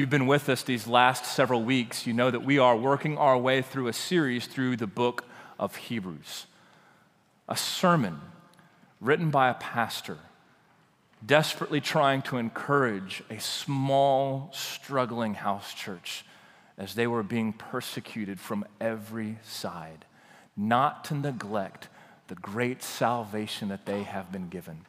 you've been with us these last several weeks, you know that we are working our way through a series through the book of Hebrews. A sermon written by a pastor desperately trying to encourage a small, struggling house church as they were being persecuted from every side, not to neglect the great salvation that they have been given.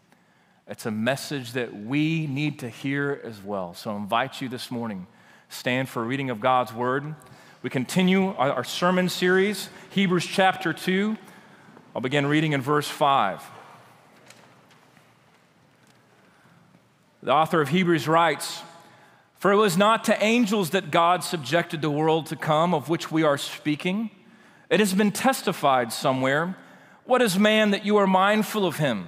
It's a message that we need to hear as well. So I invite you this morning, stand for a reading of God's word. We continue our, sermon series, Hebrews chapter 2. I'll begin reading in verse 5. The author of Hebrews writes, For it was not to angels that God subjected the world to come, of which we are speaking. It has been testified somewhere. What is man that you are mindful of him?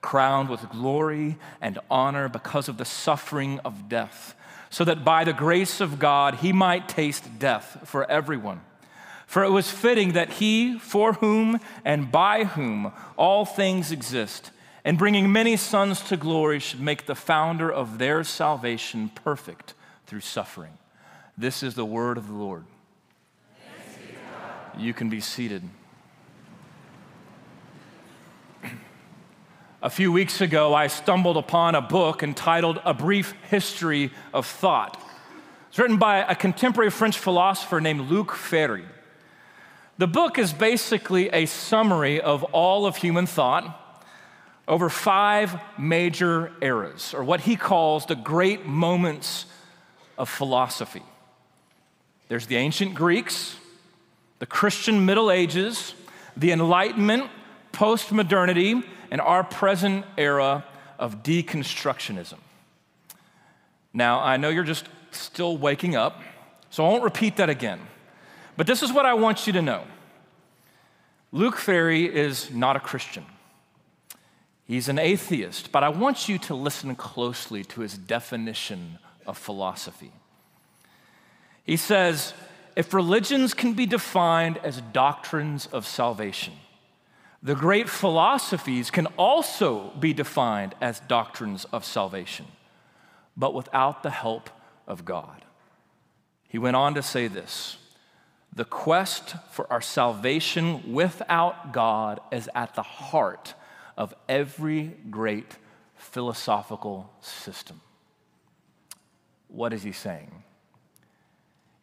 crowned with glory and honor because of the suffering of death, so that by the grace of God he might taste death for everyone. For it was fitting that he, for whom and by whom all things exist, and bringing many sons to glory, should make the founder of their salvation perfect through suffering. This is the word of the Lord. You can be seated. A few weeks ago, I stumbled upon a book entitled A Brief History of Thought. It's written by a contemporary French philosopher named Luc Ferry. The book is basically a summary of all of human thought over five major eras, or what he calls the great moments of philosophy. There's the ancient Greeks, the Christian Middle Ages, the Enlightenment, post modernity, and our present era of deconstructionism. Now, I know you're just still waking up, so I won't repeat that again. But this is what I want you to know Luc Ferry is not a Christian. He's an atheist, but I want you to listen closely to his definition of philosophy. He says, if religions can be defined as doctrines of salvation, the great philosophies can also be defined as doctrines of salvation, but without the help of God. He went on to say this the quest for our salvation without God is at the heart of every great philosophical system. What is he saying?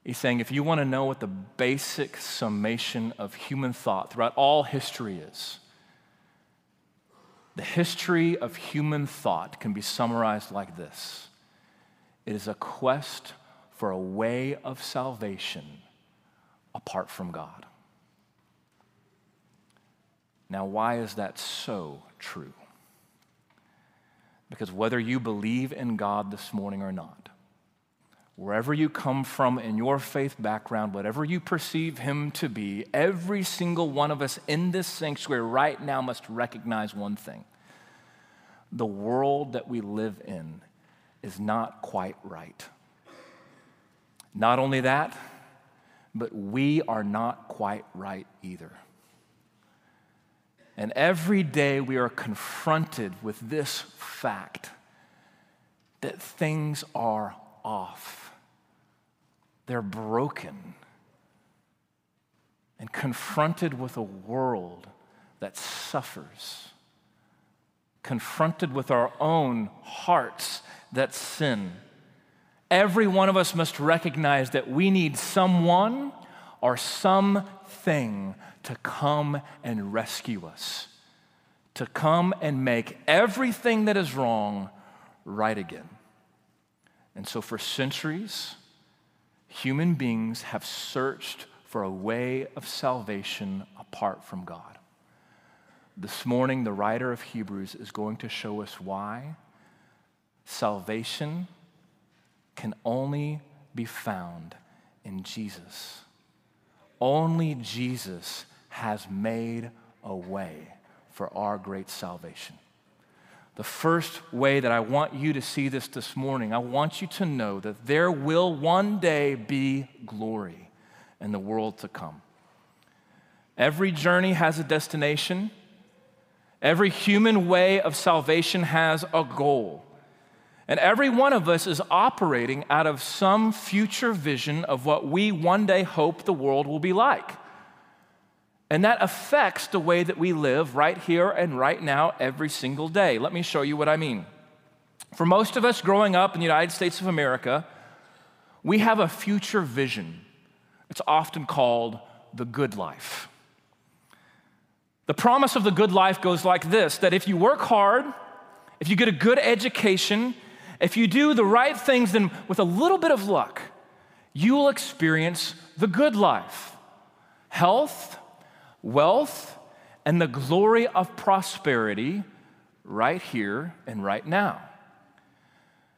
He's saying if you want to know what the basic summation of human thought throughout all history is, the history of human thought can be summarized like this it is a quest for a way of salvation apart from God. Now, why is that so true? Because whether you believe in God this morning or not, wherever you come from in your faith background, whatever you perceive Him to be, every single one of us in this sanctuary right now must recognize one thing the world that we live in is not quite right. Not only that, but we are not quite right either. And every day we are confronted with this fact that things are off they're broken and confronted with a world that suffers, confronted with our own hearts that sin. Every one of us must recognize that we need someone or something to come and rescue us, to come and make everything that is wrong right again. And so, for centuries, human beings have searched for a way of salvation apart from God. This morning, the writer of Hebrews is going to show us why salvation can only be found in Jesus. only Jesus has made a way for our great salvation. The first way that I want you to see this this morning, I want you to know that there will one day be glory in the world to come. Every journey has a destination. Every human way of salvation has a goal. And every one of us is operating out of some future vision of what we one day hope the world will be like. And that affects the way that we live right here and right now every single day. Let me show you what I mean. For most of us growing up in the United States of America, we have a future vision. It's often called the good life. The promise of the good life goes like this that if you work hard, if you get a good education, if you do the right things, then with a little bit of luck, you will experience the good life health, wealth, and the glory of prosperity right here and right now.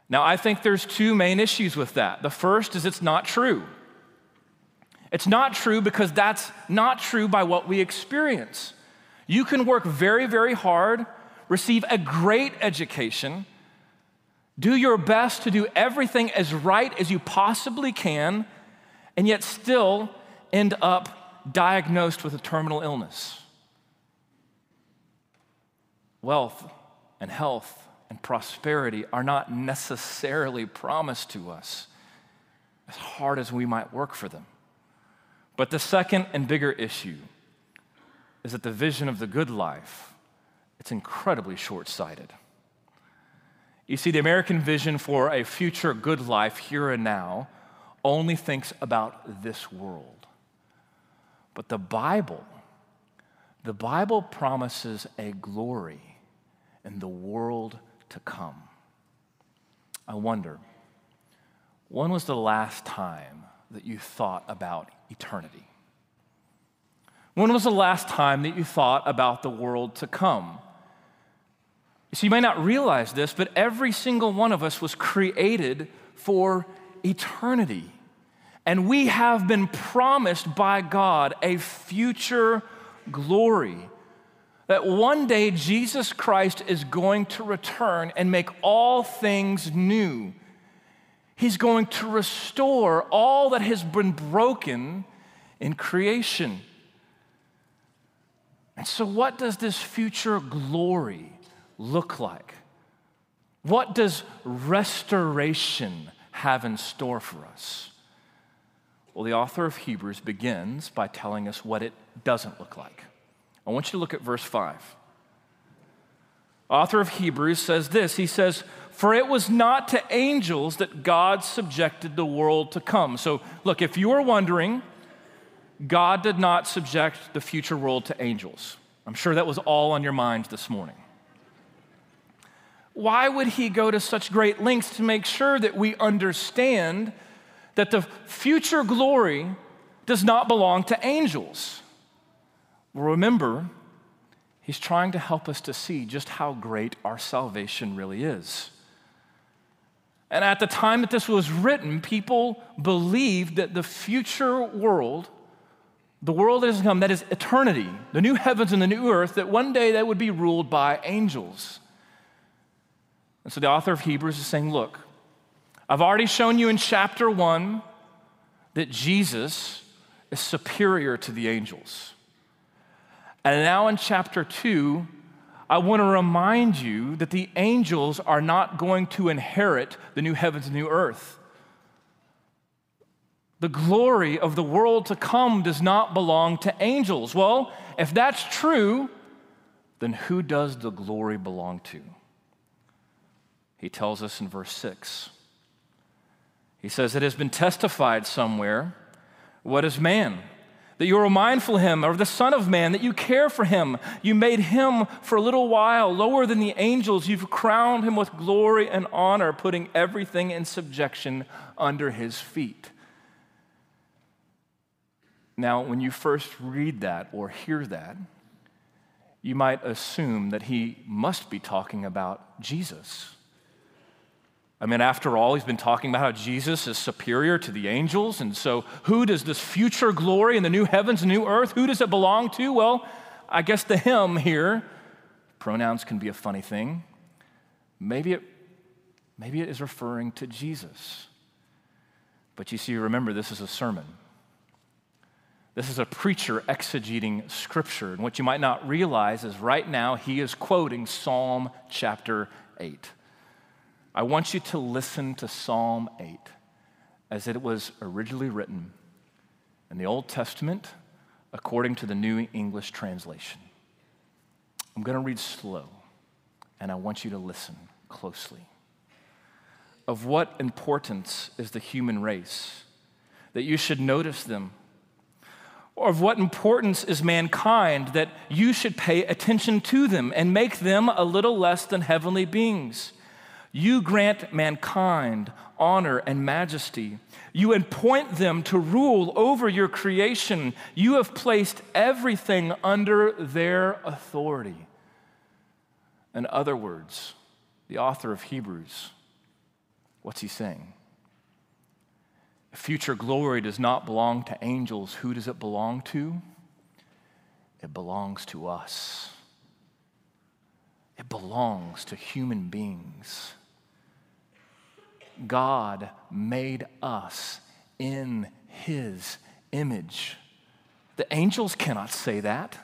Now, I think there's two main issues with that. The first is it's not true. It's not true because that's not true by what we experience. You can work very, very hard, receive a great education, do your best to do everything as right as you possibly can, and yet still end up diagnosed with a terminal illness. Wealth and health and prosperity are not necessarily promised to us as hard as we might work for them. But the second and bigger issue is that the vision of the good life it's incredibly short-sighted. You see the American vision for a future good life here and now only thinks about this world. But the Bible the Bible promises a glory in the world to come. I wonder, when was the last time that you thought about eternity? When was the last time that you thought about the world to come? So you may not realize this, but every single one of us was created for eternity. And we have been promised by God a future glory. That one day Jesus Christ is going to return and make all things new. He's going to restore all that has been broken in creation. And so, what does this future glory look like? What does restoration have in store for us? Well, the author of Hebrews begins by telling us what it doesn't look like. I want you to look at verse 5. Author of Hebrews says this He says, For it was not to angels that God subjected the world to come. So, look, if you are wondering, God did not subject the future world to angels. I'm sure that was all on your minds this morning. Why would he go to such great lengths to make sure that we understand that the future glory does not belong to angels? Well, remember, he's trying to help us to see just how great our salvation really is. And at the time that this was written, people believed that the future world the world that has come, that is eternity, the new heavens and the new earth, that one day that would be ruled by angels. And so the author of Hebrews is saying, Look, I've already shown you in chapter one that Jesus is superior to the angels. And now in chapter two, I want to remind you that the angels are not going to inherit the new heavens and new earth. The glory of the world to come does not belong to angels. Well, if that's true, then who does the glory belong to? He tells us in verse 6. He says, It has been testified somewhere. What is man? That you are mindful of him, or the Son of Man, that you care for him. You made him for a little while lower than the angels. You've crowned him with glory and honor, putting everything in subjection under his feet. Now, when you first read that or hear that, you might assume that he must be talking about Jesus. I mean, after all, he's been talking about how Jesus is superior to the angels. And so, who does this future glory in the new heavens and new earth, who does it belong to? Well, I guess the him here, pronouns can be a funny thing. Maybe it, maybe it is referring to Jesus. But you see, remember, this is a sermon. This is a preacher exegeting scripture. And what you might not realize is right now he is quoting Psalm chapter 8. I want you to listen to Psalm 8 as it was originally written in the Old Testament according to the New English Translation. I'm going to read slow, and I want you to listen closely. Of what importance is the human race that you should notice them? Or of what importance is mankind that you should pay attention to them and make them a little less than heavenly beings? You grant mankind honor and majesty. You appoint them to rule over your creation. You have placed everything under their authority. In other words, the author of Hebrews, what's he saying? Future glory does not belong to angels, who does it belong to? It belongs to us. It belongs to human beings. God made us in his image. The angels cannot say that.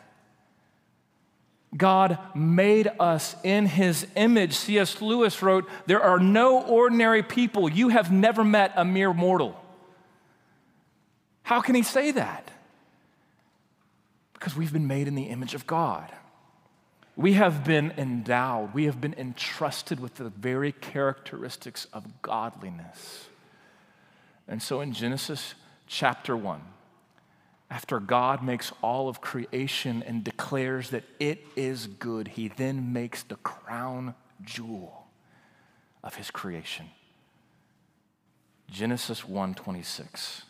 God made us in his image. C.S. Lewis wrote, There are no ordinary people. You have never met a mere mortal. How can he say that? Because we've been made in the image of God. We have been endowed, we have been entrusted with the very characteristics of godliness. And so in Genesis chapter 1, after God makes all of creation and declares that it is good, he then makes the crown jewel of his creation. Genesis 1:26.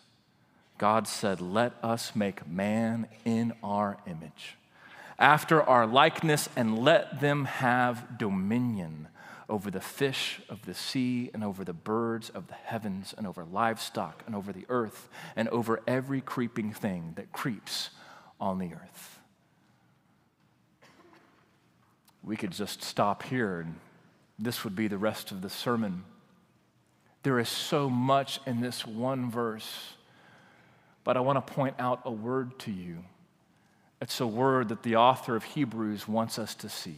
God said, "Let us make man in our image." After our likeness, and let them have dominion over the fish of the sea, and over the birds of the heavens, and over livestock, and over the earth, and over every creeping thing that creeps on the earth. We could just stop here, and this would be the rest of the sermon. There is so much in this one verse, but I want to point out a word to you it's a word that the author of Hebrews wants us to see.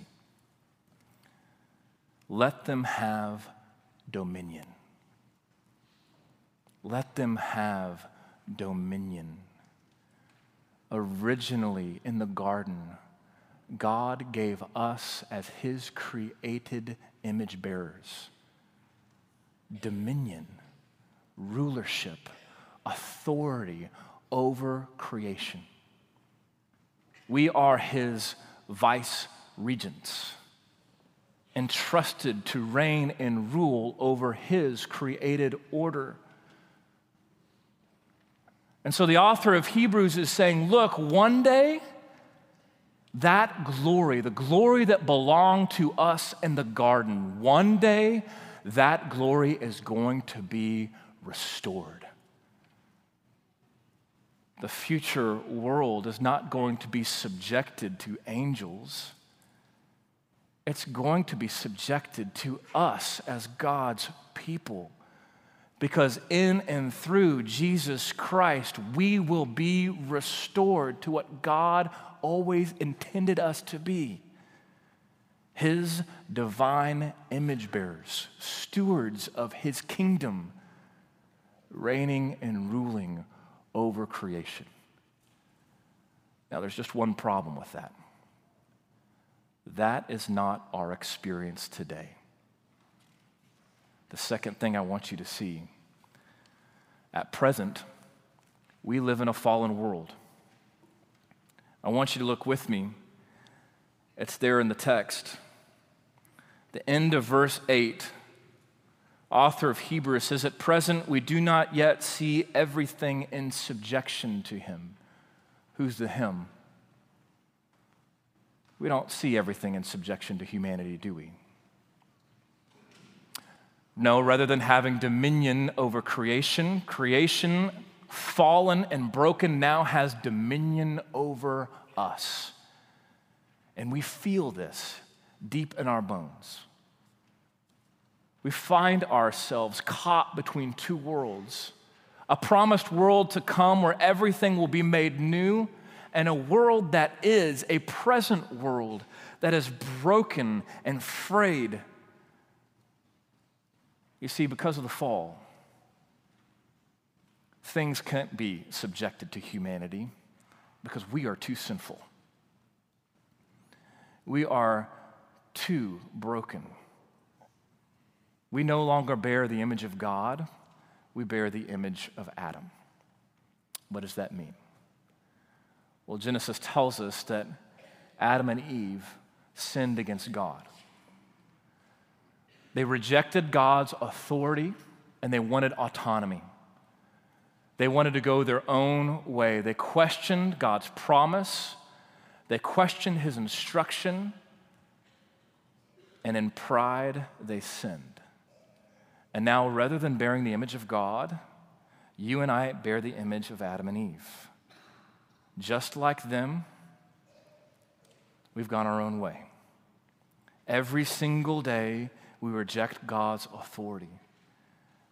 Let them have dominion. Let them have dominion. Originally in the garden, God gave us as his created image bearers dominion, rulership, authority over creation. We are his vice regents, entrusted to reign and rule over his created order. And so the author of Hebrews is saying, look, one day, that glory, the glory that belonged to us in the garden, one day, that glory is going to be restored the future world is not going to be subjected to angels. It's going to be subjected to us as God's people. Because in and through Jesus Christ, we will be restored to what God always intended us to be His divine image bearers, stewards of His kingdom, reigning and ruling over creation. Now, there's just one problem with that. That is not our experience today. The second thing I want you to see at present, we live in a fallen world. I want you to look with me. It's there in the text. The end of verse 8 author of Hebrews says, At present, we do not yet see everything in subjection to him. Who's the him? We don't see everything in subjection to humanity, do we? No, rather than having dominion over creation, creation, fallen and broken, now has dominion over us. And we feel this deep in our bones. We find ourselves caught between two worlds a promised world to come where everything will be made new, and a world that is a present world that is broken and frayed. You see, because of the fall, things can't be subjected to humanity because we are too sinful. We are too broken. We no longer bear the image of God, we bear the image of Adam. What does that mean? Well, Genesis tells us that Adam and Eve sinned against God. They rejected God's authority and they wanted autonomy. They wanted to go their own way. They questioned God's promise, they questioned his instruction, and in pride, they sinned. And now, rather than bearing the image of God, you and I bear the image of Adam and Eve. Just like them, we've gone our own way. Every single day, we reject God's authority.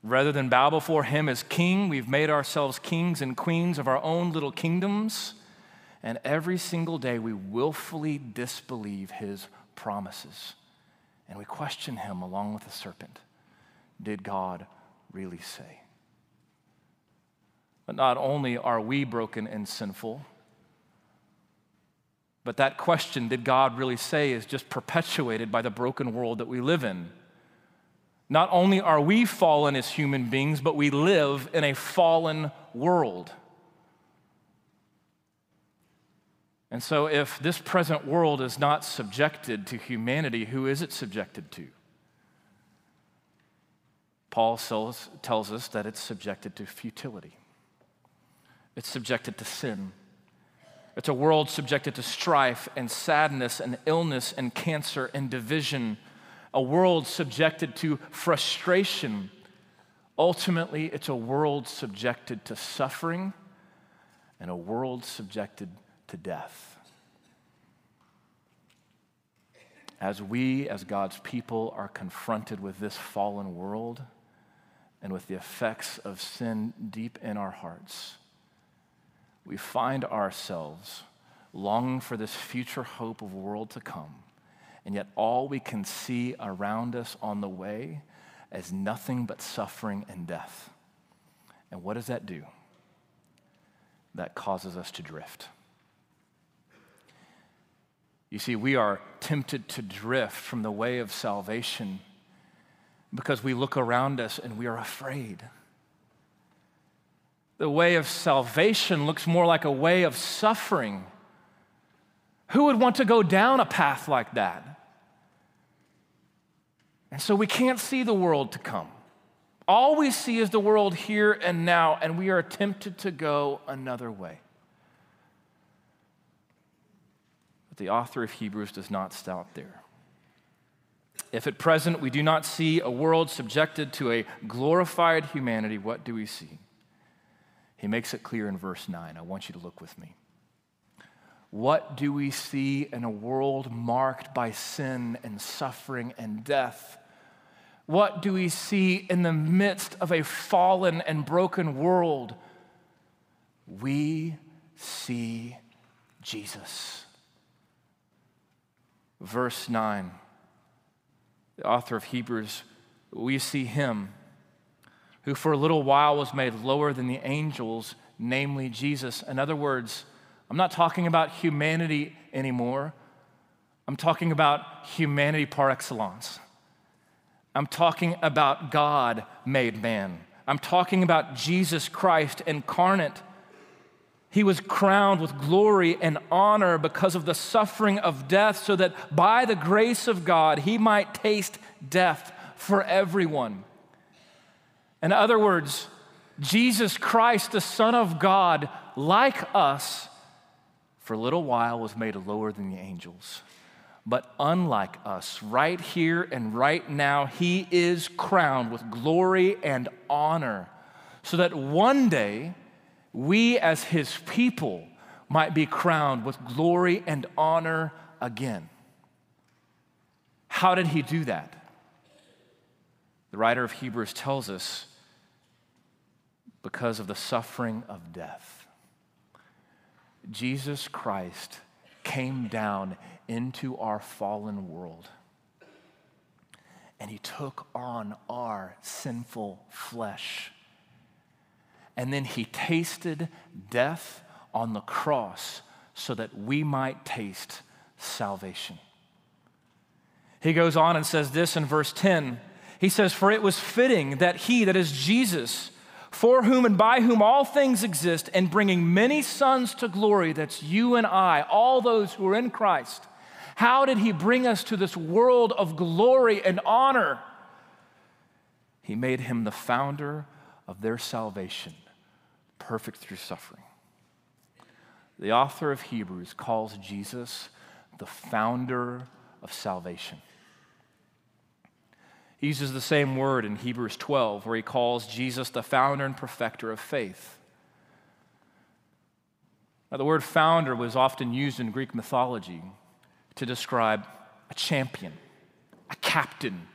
Rather than bow before Him as King, we've made ourselves kings and queens of our own little kingdoms. And every single day, we willfully disbelieve His promises. And we question Him along with the serpent. Did God really say? But not only are we broken and sinful, but that question, did God really say, is just perpetuated by the broken world that we live in. Not only are we fallen as human beings, but we live in a fallen world. And so, if this present world is not subjected to humanity, who is it subjected to? Paul tells us that it's subjected to futility, it's subjected to sin. It's a world subjected to strife and sadness and illness and cancer and division, a world subjected to frustration. Ultimately, it's a world subjected to suffering and a world subjected to death. As we, as God's people, are confronted with this fallen world and with the effects of sin deep in our hearts, we find ourselves longing for this future hope of a world to come, and yet all we can see around us on the way is nothing but suffering and death. And what does that do? That causes us to drift. You see, we are tempted to drift from the way of salvation because we look around us and we are afraid the way of salvation looks more like a way of suffering. Who would want to go down a path like that? And so we can't see the world to come. All we see is the world here and now, and we are tempted to go another way. But the author of Hebrews does not stop there. If at present we do not see a world subjected to a glorified humanity, what do we see? He makes it clear in verse 9. I want you to look with me. What do we see in a world marked by sin and suffering and death? What do we see in the midst of a fallen and broken world? We see Jesus. Verse 9, the author of Hebrews, we see him who for a little while was made lower than the angels, namely Jesus. In other words, I'm not talking about humanity anymore. I'm talking about humanity par excellence. I'm talking about God made man. I'm talking about Jesus Christ incarnate. He was crowned with glory and honor because of the suffering of death, so that by the grace of God, he might taste death for everyone. In other words, Jesus Christ, the Son of God, like us, for a little while was made lower than the angels. But unlike us, right here and right now, he is crowned with glory and honor, so that one day we as his people might be crowned with glory and honor again. How did he do that? The writer of Hebrews tells us because of the suffering of death. Jesus Christ came down into our fallen world. And he took on our sinful flesh. And then he tasted death on the cross so that we might taste salvation. He goes on and says this in verse 10. He says, For it was fitting that he, that is Jesus, for whom and by whom all things exist, and bringing many sons to glory, that's you and I, all those who are in Christ. How did he bring us to this world of glory and honor? He made him the founder of their salvation, perfect through suffering. The author of Hebrews calls Jesus the founder of salvation. He uses the same word in Hebrews 12, where he calls Jesus the founder and perfecter of faith. Now, the word founder was often used in Greek mythology to describe a champion, a captain,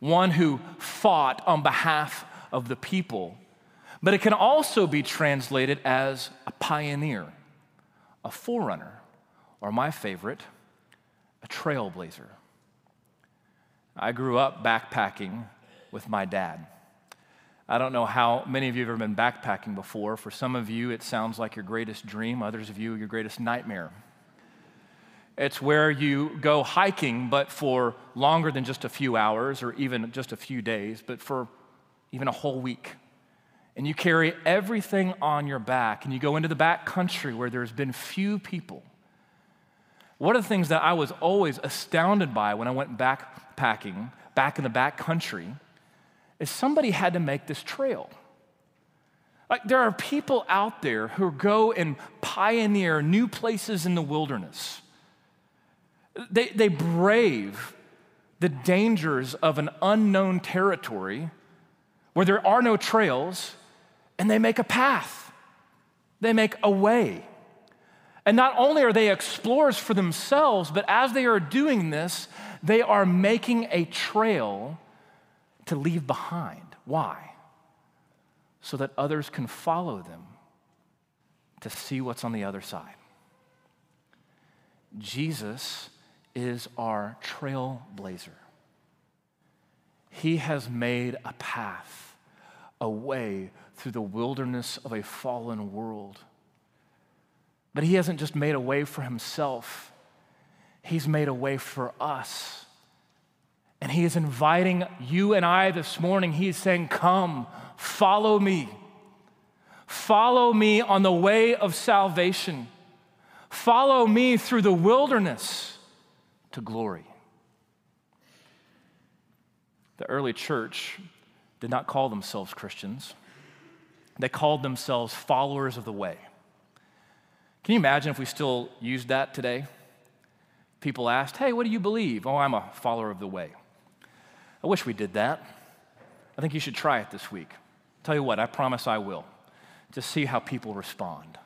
one who fought on behalf of the people. But it can also be translated as a pioneer, a forerunner, or my favorite, a trailblazer. I grew up backpacking with my dad. I don't know how many of you have ever been backpacking before. For some of you, it sounds like your greatest dream, others of you, your greatest nightmare. It's where you go hiking, but for longer than just a few hours or even just a few days, but for even a whole week. And you carry everything on your back, and you go into the back country where there's been few people. One of the things that I was always astounded by when I went backpacking back in the back country is somebody had to make this trail. Like there are people out there who go and pioneer new places in the wilderness. They, they brave the dangers of an unknown territory where there are no trails and they make a path, they make a way. And not only are they explorers for themselves, but as they are doing this, they are making a trail to leave behind. Why? So that others can follow them to see what's on the other side. Jesus is our trailblazer. He has made a path, a way through the wilderness of a fallen world but he hasn't just made a way for himself, he's made a way for us. And he is inviting you and I this morning. He's saying, Come, follow me. Follow me on the way of salvation. Follow me through the wilderness to glory. The early church did not call themselves Christians, they called themselves followers of the way. Can you imagine if we still used that today? People asked, Hey, what do you believe? Oh, I'm a follower of the way. I wish we did that. I think you should try it this week. Tell you what, I promise I will. To see how people respond.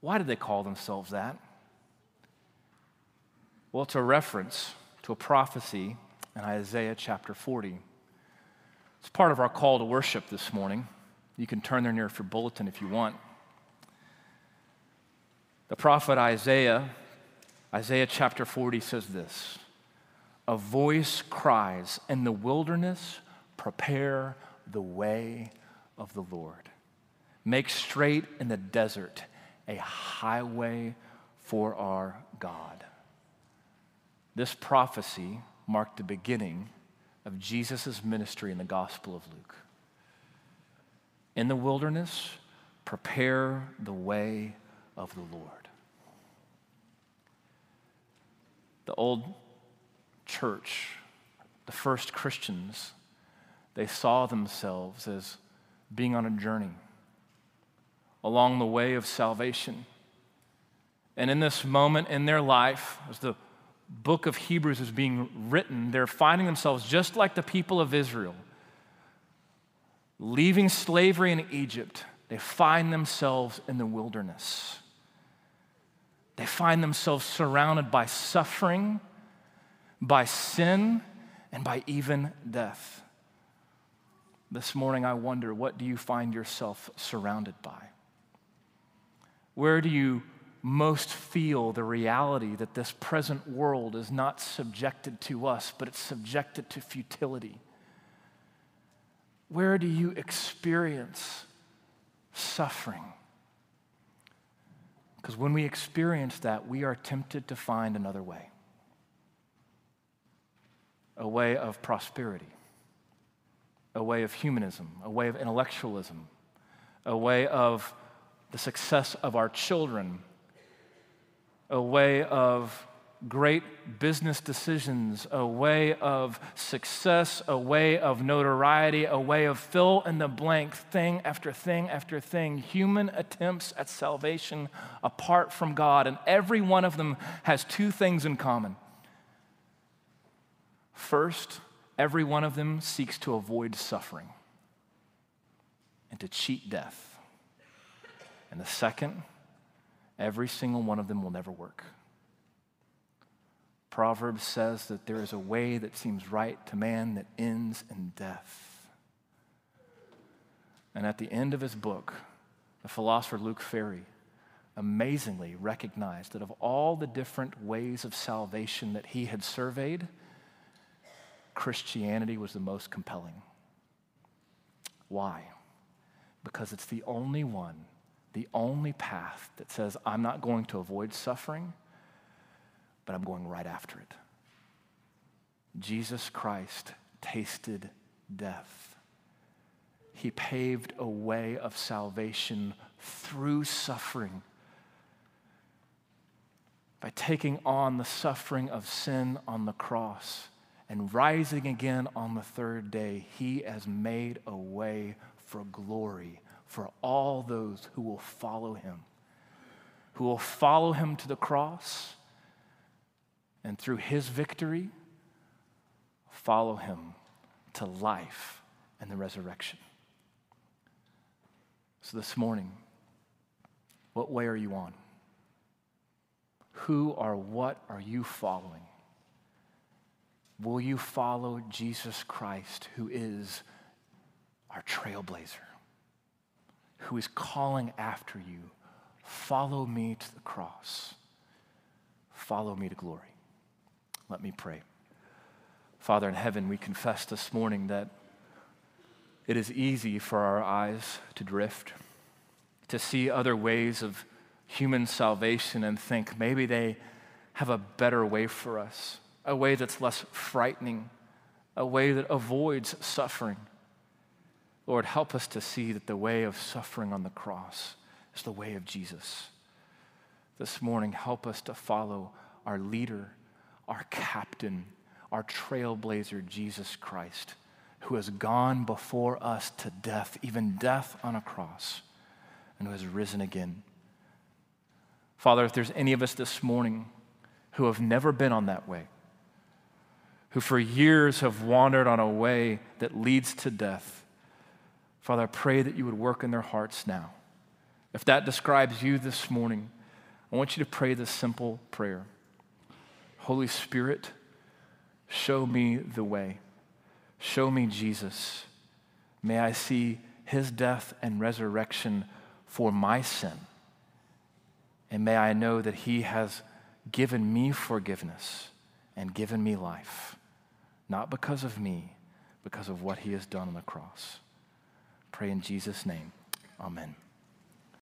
Why did they call themselves that? Well, it's a reference to a prophecy in Isaiah chapter 40. It's part of our call to worship this morning. You can turn there near your bulletin if you want. The prophet Isaiah, Isaiah chapter 40 says this A voice cries, In the wilderness, prepare the way of the Lord. Make straight in the desert a highway for our God. This prophecy marked the beginning of Jesus' ministry in the Gospel of Luke. In the wilderness, prepare the way of the Lord. The old church, the first Christians, they saw themselves as being on a journey along the way of salvation. And in this moment in their life, as the book of Hebrews is being written, they're finding themselves just like the people of Israel. Leaving slavery in Egypt, they find themselves in the wilderness. They find themselves surrounded by suffering, by sin, and by even death. This morning, I wonder what do you find yourself surrounded by? Where do you most feel the reality that this present world is not subjected to us, but it's subjected to futility? Where do you experience suffering? Because when we experience that, we are tempted to find another way. A way of prosperity, a way of humanism, a way of intellectualism, a way of the success of our children. A way of great business decisions, a way of success, a way of notoriety, a way of fill in the blank thing after thing after thing, human attempts at salvation apart from God. And every one of them has two things in common. First, every one of them seeks to avoid suffering and to cheat death. And the second, Every single one of them will never work. Proverbs says that there is a way that seems right to man that ends in death. And at the end of his book, the philosopher Luc Ferry amazingly recognized that of all the different ways of salvation that he had surveyed, Christianity was the most compelling. Why? Because it's the only one the only path that says, I'm not going to avoid suffering, but I'm going right after it. Jesus Christ tasted death. He paved a way of salvation through suffering. By taking on the suffering of sin on the cross and rising again on the third day, he has made a way for glory for all those who will follow him, who will follow him to the cross, and through his victory, follow him to life and the resurrection. So this morning, what way are you on? Who or what are you following? Will you follow Jesus Christ, who is our trailblazer? who is calling after you, Follow me to the cross. Follow me to glory. Let me pray. Father in heaven, we confess this morning that it is easy for our eyes to drift, to see other ways of human salvation and think maybe they have a better way for us, a way that's less frightening, a way that avoids suffering. Lord, help us to see that the way of suffering on the cross is the way of Jesus. This morning, help us to follow our leader, our captain, our trailblazer, Jesus Christ, who has gone before us to death, even death on a cross, and who has risen again. Father, if there's any of us this morning who have never been on that way, who for years have wandered on a way that leads to death, Father, I pray that you would work in their hearts now. If that describes you this morning, I want you to pray this simple prayer Holy Spirit, show me the way. Show me Jesus. May I see his death and resurrection for my sin. And may I know that he has given me forgiveness and given me life, not because of me, because of what he has done on the cross. Pray in Jesus' name. Amen.